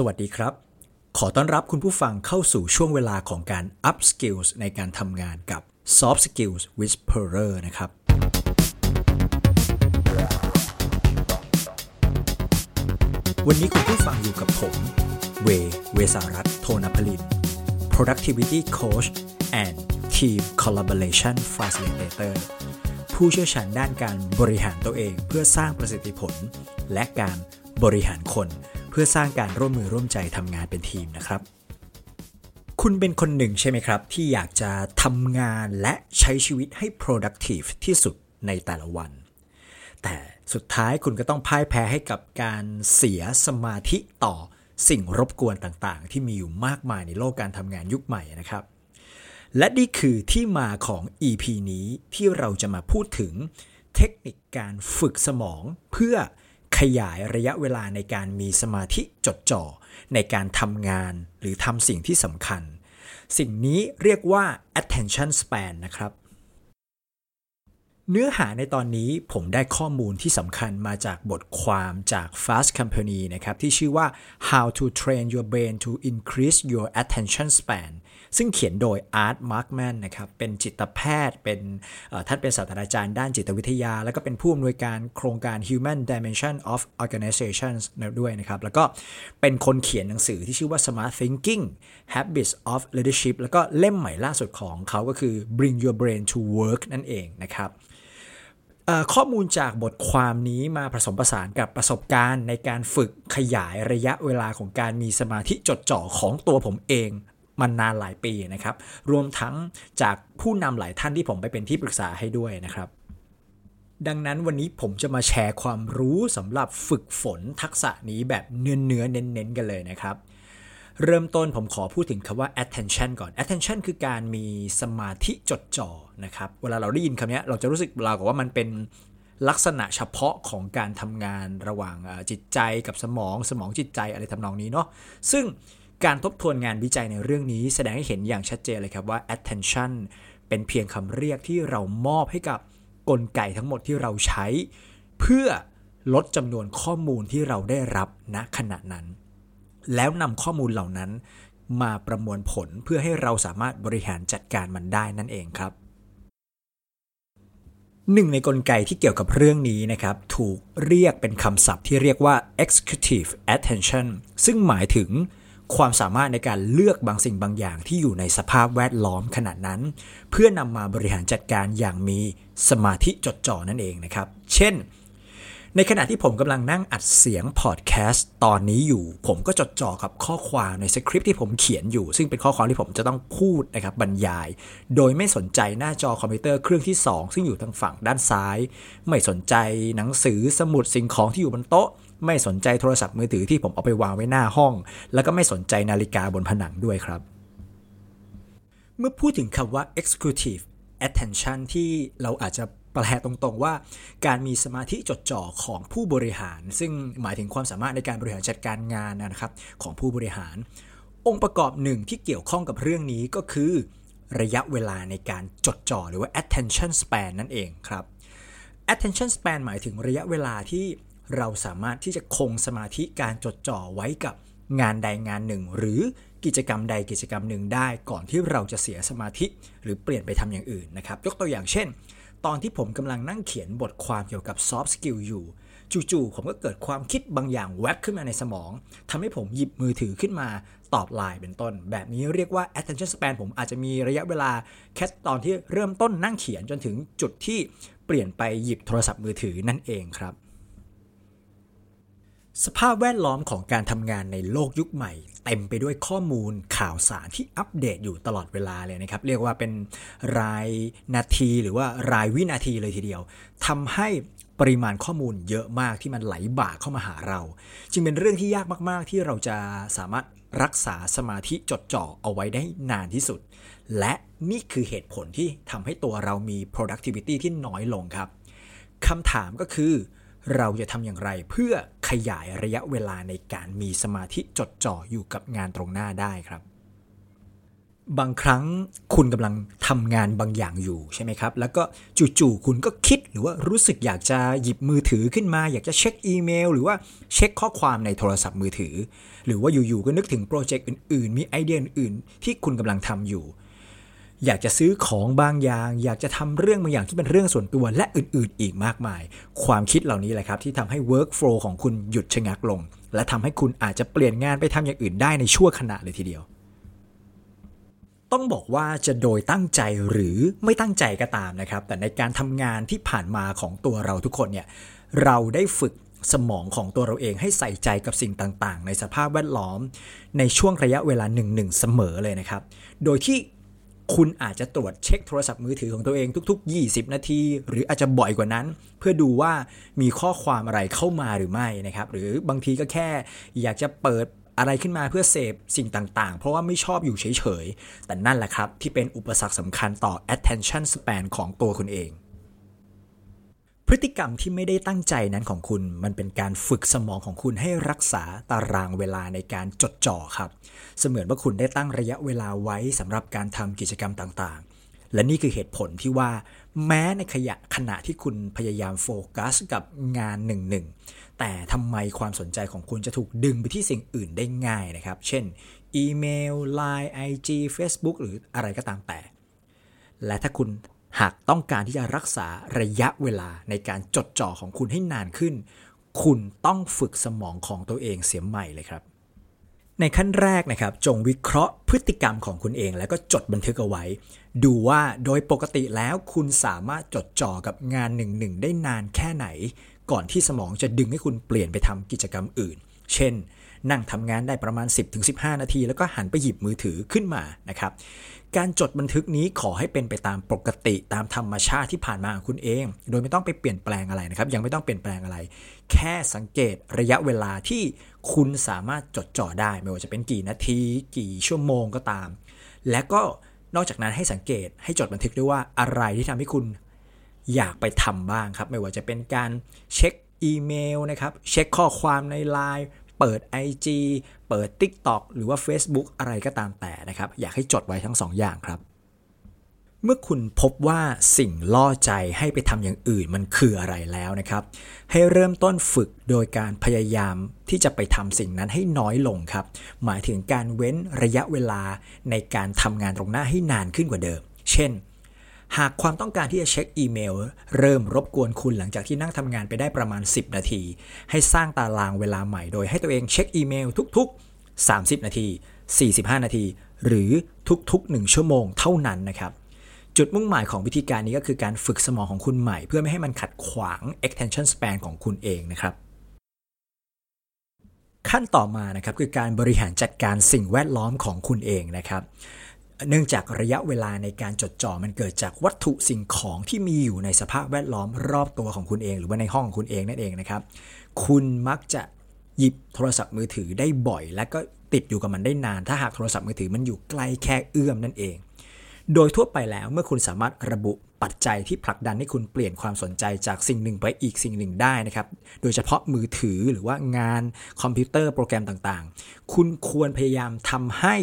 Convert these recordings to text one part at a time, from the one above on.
สวัสดีครับ ขอต้อนรับคุณผู้ฟังเข้าสู่ช่วงเวลาของการ up skills ในการทำงานกับ soft skills whisperer นะครับ วันนี้คุณผู้ฟังอยู่กับผม เว เวสารัตน์โทนพลิน productivity coach and team collaboration facilitator ผู้เชี่ยวชาญด้านการบริหารตัวเองเพื่อสร้างประสิทธิผล และการบริหารคน พื่อสร้างการร่วมมือร่วมใจทำงานเป็นทีมนะครับ คุณเป็นคนหนึ่งใช่ไหมครับ ที่อยากจะทำงานและใช้ชีวิตให้ productive ที่สุดในแต่ละวัน แต่สุดท้ายคุณก็ต้องพ่ายแพ้ให้กับการเสียสมาธิต่อสิ่งรบกวนต่างๆ ที่มีอยู่มากมายในโลกการทำงานยุคใหม่นะครับ และนี่คือที่มาของ EP นี้ที่เราจะมาพูดถึงเทคนิคการฝึกสมองเพื่อ ขยายระยะเวลาในการมีสมาธิจดจ่อ ในการทำงานหรือทำสิ่งที่สำคัญ สิ่งนี้เรียกว่า attention span นะครับ เนื้อหาในตอนนี้ผมได้ข้อมูลที่สำคัญมาจากบทความจาก Fast Company นะครับ ที่ชื่อว่า How to Train Your Brain to Increase Your Attention Span ซึ่งเขียนโดย Art Markman นะครับเป็นจิตแพทย์เป็นท่านเป็นศาสตราจารย์ด้านจิตวิทยา แล้วก็เป็นผู้อำนวยการโครงการ Human Dimension of Organizations ด้วยนะครับ แล้วก็เป็นคนเขียนหนังสือที่ชื่อว่า Smart Thinking Habits of Leadership แล้วก็เล่มใหม่ล่าสุดของเขาก็คือ Bring Your Brain to Work นั่นเองนะครับข้อมูลจากบทความนี้มาผสมผสานกับประสบการณ์ในการฝึกขยายระยะเวลาของการมีสมาธิจดจ่อของตัวผมเอง มานานหลายปีนะครับ รวมทั้งจากผู้นำหลายท่านที่ผมไปเป็นที่ปรึกษาให้ด้วยนะครับดังนั้นวันนี้ผมจะมาแชร์ความรู้สำหรับฝึกฝนทักษะนี้แบบเนื้อเนื้อเน้นๆกันเลยนะครับ เริ่มต้นผมขอพูดถึงคำว่า attention ก่อน attention คือการมีสมาธิจดจ่อนะครับ เวลาเราได้ยินคำนี้เราจะรู้สึกเรากับว่ามันเป็นลักษณะเฉพาะของการทำงานระหว่างจิตใจกับสมองสมองจิตใจอะไรทำนองนี้เนาะซึ่ง การทบทวนงานวิจัยในเรื่องนี้แสดงให้เห็นอย่างชัดเจนเลยครับว่า attention เป็นเพียงคำเรียกที่เรามอบให้กับกลไกทั้งหมดที่เราใช้ เพื่อลดจำนวนข้อมูลที่เราได้รับณขณะนั้น แล้วนำข้อมูลเหล่านั้น มาประมวลผลเพื่อให้เราสามารถบริหารจัดการมันได้นั่นเองครับหนึ่งในกลไกที่เกี่ยวกับเรื่องนี้นะครับ ถูกเรียกเป็นคำศัพท์ที่เรียกว่า executive attention ซึ่งหมายถึง ความสามารถในการเลือกบางสิ่งบางอย่างที่อยู่ในสภาพแวดล้อมขนาดนั้น เพื่อนำมาบริหารจัดการอย่างมีสมาธิจดจ่อนั่นเองนะครับ เช่น ในขณะที่ผมกำลังนั่งอัดเสียงพอดแคสต์ตอนนี้อยู่ ผมก็จดจ่อกับข้อความในสคริปต์ที่ผมเขียนอยู่ ซึ่งเป็นข้อความที่ผมจะต้องพูดนะครับบรรยาย โดยไม่สนใจหน้าจอคอมพิวเตอร์เครื่องที่ 2 ซึ่งอยู่ทางฝั่งด้านซ้าย ไม่สนใจหนังสือสมุดสิ่งของที่อยู่บนโต๊ะ ไม่สนใจโทรศัพท์มือถือที่ผมเอาไปวางไว้หน้าห้อง แล้วก็ไม่สนใจนาฬิกาบนผนังด้วยครับ เมื่อพูดถึงคำว่า executive attention ที่เราอาจจะแปลตรงๆว่าการมีสมาธิจดจ่อของผู้บริหาร ซึ่งหมายถึงความสามารถในการบริหารจัดการงานนะครับของผู้บริหาร องค์ประกอบหนึ่งที่เกี่ยวข้องกับเรื่องนี้ก็คือ ระยะเวลาในการจดจ่อหรือว่า attention span นั่นเองครับ attention span หมายถึงระยะเวลาที่ เราสามารถที่จะคงสมาธิการจดจ่อไว้กับงานใดงานหนึ่ง หรือกิจกรรมใดกิจกรรมหนึ่งได้ก่อนที่เราจะเสียสมาธิ หรือเปลี่ยนไปทำอย่างอื่นนะครับ ยกตัวอย่างเช่น ตอนที่ผมกำลังนั่งเขียนบทความเกี่ยวกับ soft skill อยู่จู่ๆผมก็เกิดความคิดบางอย่างแวบขึ้นมาในสมองทำให้ผมหยิบมือถือขึ้นมาตอบไลน์เป็นต้น แบบนี้เรียกว่า attention span ผมอาจจะมีระยะเวลาแค่ตอนที่เริ่มต้นนั่งเขียนจนถึงจุดที่เปลี่ยนไปหยิบโทรศัพท์มือถือนั่นเองครับ สภาพแวดล้อมของการทำงานในโลกยุคใหม่ เต็มไปด้วยข้อมูลข่าวสารที่อัปเดตอยู่ตลอดเวลาเลยนะครับ เรียกว่าเป็นรายนาทีหรือว่ารายวินาทีเลยทีเดียวทำให้ปริมาณข้อมูลเยอะมากที่มันไหลบ่าเข้ามาหาเรา จึงเป็นเรื่องที่ยากมากๆ ที่เราจะสามารถรักษาสมาธิจดจ่อเอาไว้ได้นานที่สุด และนี่คือเหตุผลที่ทำให้ตัวเรามี productivity ที่น้อยลงครับคำถามก็คือ เราจะทำอย่างไรเพื่อขยายระยะเวลาในการมีสมาธิจดจ่ออยู่กับงานตรงหน้าได้ครับ บางครั้งคุณกำลังทำงานบางอย่างอยู่ใช่ไหมครับ แล้วก็จู่ๆคุณก็คิดหรือว่ารู้สึกอยากจะหยิบมือถือขึ้นมา อยากจะเช็คอีเมล หรือว่าเช็คข้อความในโทรศัพท์มือถือ หรือว่าอยู่ๆก็นึกถึงโปรเจกต์อื่นๆ มีไอเดียอื่นๆที่คุณกำลังทำอยู่ อยากจะซื้อของบางอย่าง อยากจะทำเรื่องบางอย่างที่เป็นเรื่องส่วนตัวและอื่นๆ อีกมากมาย ความคิดเหล่านี้แหละครับที่ทำให้ workflow ของคุณหยุดชะงักลง และทำให้คุณอาจจะเปลี่ยนงานไปทำอย่างอื่นได้ในชั่วขณะเลยทีเดียว ต้องบอกว่าจะโดยตั้งใจหรือไม่ตั้งใจก็ตามนะครับ แต่ในการทำงานที่ผ่านมาของตัวเราทุกคนเนี่ยเราได้ฝึกสมองของตัวเราเองให้ใส่ใจกับสิ่งต่างๆ ในสภาพแวดล้อม ในช่วงระยะเวลาหนึ่งๆเสมอเลยนะครับ โดยที่ คุณอาจจะตรวจเช็คโทรศัพท์มือถือของตัวเองทุก ๆ 20 นาที หรืออาจจะบ่อยกว่านั้น เพื่อดูว่ามีข้อความอะไรเข้ามาหรือไม่นะครับหรือบางทีก็แค่อยากจะเปิดอะไรขึ้นมาเพื่อเสพสิ่งต่างๆ เพราะว่าไม่ชอบอยู่เฉยๆ แต่นั่นแหละครับ ที่เป็นอุปสรรคสำคัญต่อ attention span ของตัวคุณเอง พฤติกรรมที่ไม่ได้ตั้งใจนั้นของคุณ มันเป็นการฝึกสมองของคุณให้รักษาตารางเวลาในการจดจ่อครับ เสมือนว่าคุณได้ตั้งระยะเวลาไว้สำหรับการทำกิจกรรมต่างๆ และนี่คือเหตุผลที่ว่า แม้ในขยะขณะที่คุณพยายามโฟกัสกับงานหนึ่งแต่ทำไมความสนใจของคุณจะถูกดึงไปที่สิ่งอื่นได้ง่ายนะครับ เช่น อีเมล Line IG Facebook หรืออะไรก็ตามแต่ และถ้าคุณ หากต้องการที่จะรักษาระยะเวลาในการจดจ่อของคุณให้นานขึ้น คุณต้องฝึกสมองของตัวเองเสียใหม่เลยครับ ในขั้นแรกนะครับ จงวิเคราะห์พฤติกรรมของคุณเอง แล้วก็จดบันทึกเอาไว้ ดูว่าโดยปกติแล้วคุณสามารถจดจ่อกับงานหนึ่งๆได้นานแค่ไหน ก่อนที่สมองจะดึงให้คุณเปลี่ยนไปทำกิจกรรมอื่น เช่น นั่งทำงานได้ประมาณ 10-15 นาที แล้วก็หันไปหยิบมือถือขึ้นมานะครับ การจดบันทึกนี้ขอให้เป็นไปตามปกติตามธรรมชาติที่ผ่านมาของคุณเอง โดยไม่ต้องไปเปลี่ยนแปลงอะไรนะครับ ยังไม่ต้องเปลี่ยนแปลงอะไร แค่สังเกตระยะเวลาที่คุณสามารถจดจ่อได้ ไม่ว่าจะเป็นกี่นาที กี่ชั่วโมงก็ตาม และก็นอกจากนั้นให้สังเกตให้จดบันทึกด้วยว่าอะไรที่ทำให้คุณอยากไปทำบ้างครับ ไม่ว่าจะเป็นการเช็ค อีเมลนะครับ เช็คข้อความใน Line เปิด IG เปิด TikTok หรือว่า Facebook อะไรก็ตามแต่นะครับ อยากให้จดไว้ทั้ง2ออย่างครับ เมื่อคุณพบว่าสิ่งล่อใจให้ไปทำอย่างอื่นมันคืออะไรแล้วนะครับ ให้เริ่มต้นฝึกโดยการพยายามที่จะไปทำสิ่งนั้นให้น้อยลงครับ หมายถึงการเว้นระยะเวลาในการทำงานตรงหน้าให้นานขึ้นกว่าเดิม เช่น หากความต้องการที่จะเช็คอีเมล เริ่มรบกวนคุณหลังจากที่นั่งทำงานไปได้ประมาณ 10 นาที ให้สร้างตารางเวลาใหม่โดยให้ตัวเองเช็คอีเมลทุก ๆ 30 นาที 45 นาที หรือทุกๆ 1 ชั่วโมงเท่านั้นนะครับ จุดมุ่งหมายของวิธีการนี้ก็คือการฝึกสมองของคุณใหม่ เพื่อไม่ให้มันขัดขวาง attention span ของคุณเองนะครับขั้นต่อมานะครับคือการบริหารจัดการสิ่งแวดล้อมของคุณเองนะครับ เนื่องจากระยะเวลาในการจดจ่อมันเกิดจากวัตถุสิ่งของที่มีอยู่ในสภาพแวดล้อมรอบตัวของคุณเอง หรือว่าในห้องของคุณเองนั่นเองนะครับ คุณมักจะหยิบโทรศัพท์มือถือได้บ่อย และก็ติดอยู่กับมันได้นาน ถ้าหากโทรศัพท์มือถือมันอยู่ใกล้แค่เอื้อมนั่นเอง โดยทั่วไปแล้วเมื่อคุณสามารถระบุปัจจัยที่ผลักดันให้คุณเปลี่ยนความสนใจจากสิ่งหนึ่งไปอีกสิ่งหนึ่งได้นะครับ โดยเฉพาะมือถือหรือว่างานคอมพิวเตอร์โปรแกรมต่างๆ คุณควรพยายามทำให้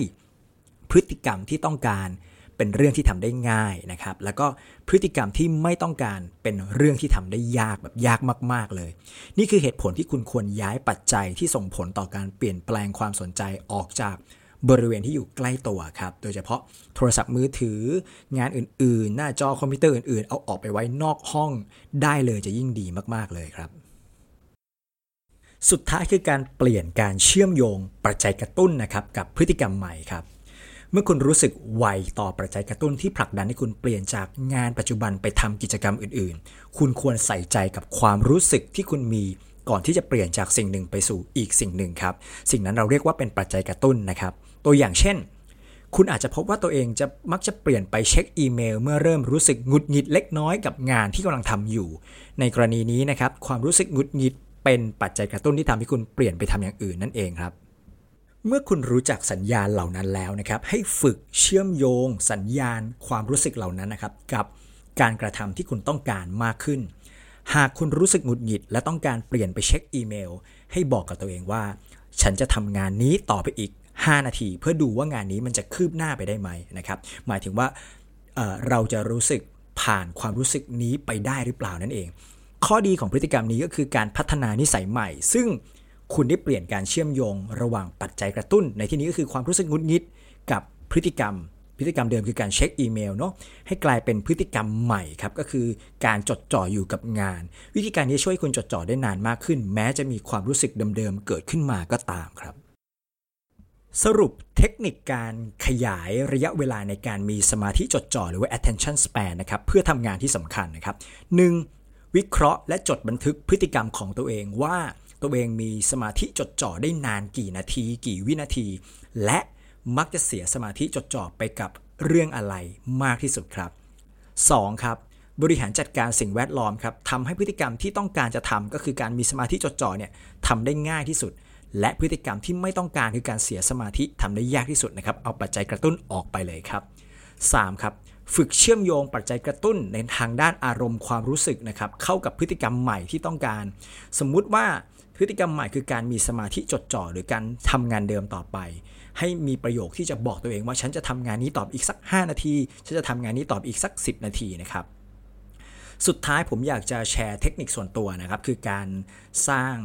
พฤติกรรมที่ต้องการเป็นเรื่องที่ทำได้ง่ายนะครับ แล้วก็พฤติกรรมที่ไม่ต้องการเป็นเรื่องที่ทำได้ยากแบบยากมาก ๆ เลย นี่คือเหตุผลที่คุณควรย้ายปัจจัยที่ส่งผลต่อการเปลี่ยนแปลงความสนใจออกจากบริเวณที่อยู่ใกล้ตัวครับ โดยเฉพาะโทรศัพท์มือถือ งานอื่น ๆ หน้าจอคอมพิวเตอร์อื่น ๆ เอาออกไปไว้นอกห้องได้เลยจะยิ่งดีมาก ๆ เลยครับ สุดท้ายคือการเปลี่ยนการเชื่อมโยงปัจจัยกระตุ้นนะครับกับพฤติกรรมใหม่ครับ เมื่อคุณรู้สึกไวต่อปัจจัยกระตุ้นที่ผลักดันให้คุณเปลี่ยนจากงานปัจจุบันไปทำกิจกรรมอื่นๆ คุณควรใส่ใจกับความรู้สึกที่คุณมีก่อนที่จะเปลี่ยนจากสิ่งหนึ่งไปสู่อีกสิ่งหนึ่งครับ สิ่งนั้นเราเรียกว่าเป็นปัจจัยกระตุ้นนะครับ ตัวอย่างเช่น คุณอาจจะพบว่าตัวเองจะมักจะเปลี่ยนไปเช็คอีเมล เมื่อเริ่มรู้สึกหงุดหงิดเล็กน้อยกับงานที่กำลังทำอยู่ ในกรณีนี้นะครับ ความรู้สึกหงุดหงิดเป็นปัจจัยกระตุ้นที่ทำให้คุณเปลี่ยนไปทำอย่างอื่นนั่นเองครับ เมื่อคุณรู้จักสัญญาณเหล่านั้นแล้วนะครับ ให้ฝึกเชื่อมโยง สัญญาณความรู้สึกเหล่านั้นนะครับ กับการกระทำที่คุณต้องการมากขึ้น หากคุณรู้สึกหงุดหงิด และต้องการเปลี่ยนไปเช็คอีเมล ให้บอกกับตัวเองว่า ฉันจะทำงานนี้ต่อไปอีก 5 นาที เพื่อดูว่างานนี้มันจะคืบหน้าไปได้ไหมนะครับ หมายถึงว่าเเราจะรู้สึกผ่านความรู้สึกนี้ไปได้หรือเปล่านั่นเอง ข้อดีของพฤติกรรมนี้ก็คือการพัฒนานิสัยใหม่ ซึ่ง คุณได้เปลี่ยนการเชื่อมโยงระหว่างปัจจัยกระตุ้น ในที่นี้ก็คือความรู้สึกงุดงิดกับพฤติกรรม พฤติกรรมเดิมคือการเช็คอีเมลเนาะให้กลายเป็นพฤติกรรมใหม่ครับก็คือการจดจ่ออยู่กับงาน วิธีการนี้ช่วยคุณจดจ่อได้นานมากขึ้น แม้จะมีความรู้สึกเดิมๆเกิดขึ้นมาก็ตามครับสรุปเทคนิคการขยายระยะเวลาในการมีสมาธิจดจ่อหรือว่า attention span นะครับเพื่อทำงานที่สำคัญนะครับ 1. วิเคราะห์และจดบันทึกพฤติกรรมของตัวเองว่า ตัวเองมีสมาธิจดจ่อได้นานกี่นาที กี่วินาที และมักจะเสียสมาธิจดจ่อไปกับเรื่องอะไรมากที่สุดครับ 2. ครับบริหารจัดการสิ่งแวดล้อมครับทำให้พฤติกรรมที่ต้องการจะทำก็คือการมีสมาธิจดจ่อเนี่ยทำได้ง่ายที่สุด และพฤติกรรมที่ไม่ต้องการคือการเสียสมาธิทำได้ยากที่สุดนะครับ เอาปัจจัยกระตุ้นออกไปเลยครับ 3. ครับฝึกเชื่อมโยงปัจจัยกระตุ้นในทางด้านอารมณ์ความรู้สึกนะครับเข้ากับพฤติกรรมใหม่ที่ต้องการ สมมุติว่า พฤติกรรมใหม่คือการมีสมาธิจดจ่อหรือการทำงานเดิมต่อไป ให้มีประโยคที่จะบอกตัวเองว่าฉันจะทำงานนี้ต่ออีกสัก 5 นาที ฉันจะทำงานนี้ต่ออีกสัก 10 นาทีนะครับสุดท้ายผมอยากจะแชร์เทคนิคส่วนตัวนะครับ คือการสร้าง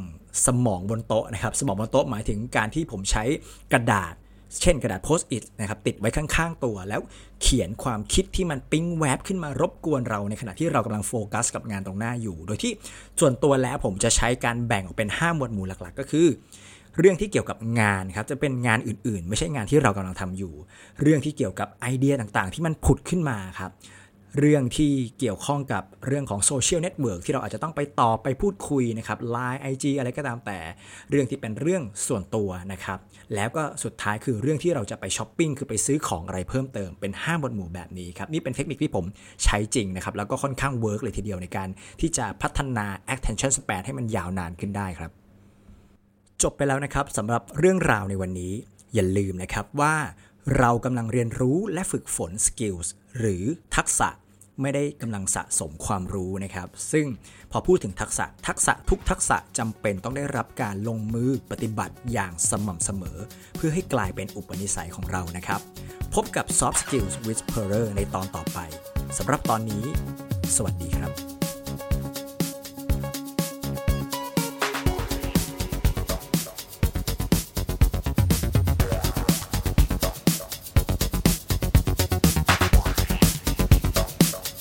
สมองบนโต๊ะนะครับ สมองบนโต๊ะหมายถึงการที่ผมใช้กระดาษ เช่นกระดาษ Post-it นะครับติดไว้ข้างๆตัว แล้วเขียนความคิดที่มันปิ๊งแวบขึ้นมารบกวนเราในขณะที่เรากำลังโฟกัสกับงานตรงหน้าอยู่ โดยที่ส่วนตัวแล้วผมจะใช้การแบ่งออกเป็น 5 หมวดหมู่หลักๆ ก็คือ เรื่องที่เกี่ยวกับงานครับจะเป็นงานอื่นๆ ไม่ใช่งานที่เรากำลังทำอยู่ เรื่องที่เกี่ยวกับไอเดียต่างๆ ที่มันผุดขึ้นมาครับ เรื่องที่เกี่ยวข้องกับเรื่องของ social network ที่เราอาจจะต้องไปตอบไปพูดคุยนะครับ LINE IG อะไรก็ตามแต่ เรื่องที่เป็นเรื่องส่วนตัวนะครับ แล้วก็สุดท้ายคือเรื่องที่เราจะไปช้อปปิ้งคือไปซื้อของอะไรเพิ่มเติมเป็น 5 หมวดหมู่แบบนี้ครับนี่เป็นเทคนิคที่ผมใช้จริงนะครับ แล้วก็ค่อนข้างเวิร์กเลยทีเดียวในการที่จะพัฒนา attention span ให้มันยาวนานขึ้นได้ครับ จบไปแล้วนะครับสำหรับเรื่องราวในวันนี้อย่าลืมนะครับว่า เรากำลังเรียนรู้และฝึกฝน skills หรือทักษะไม่ได้กำลังสะสมความรู้นะครับ ซึ่งพอพูดถึงทักษะทักษะทุกทักษะจำเป็นต้องได้รับการลงมือปฏิบัติอย่างสม่ำเสมอ เพื่อให้กลายเป็นอุปนิสัยของเรานะครับ พบกับ Soft Skills Whisperer ในตอนต่อไปสำหรับตอนนี้ สวัสดีครับ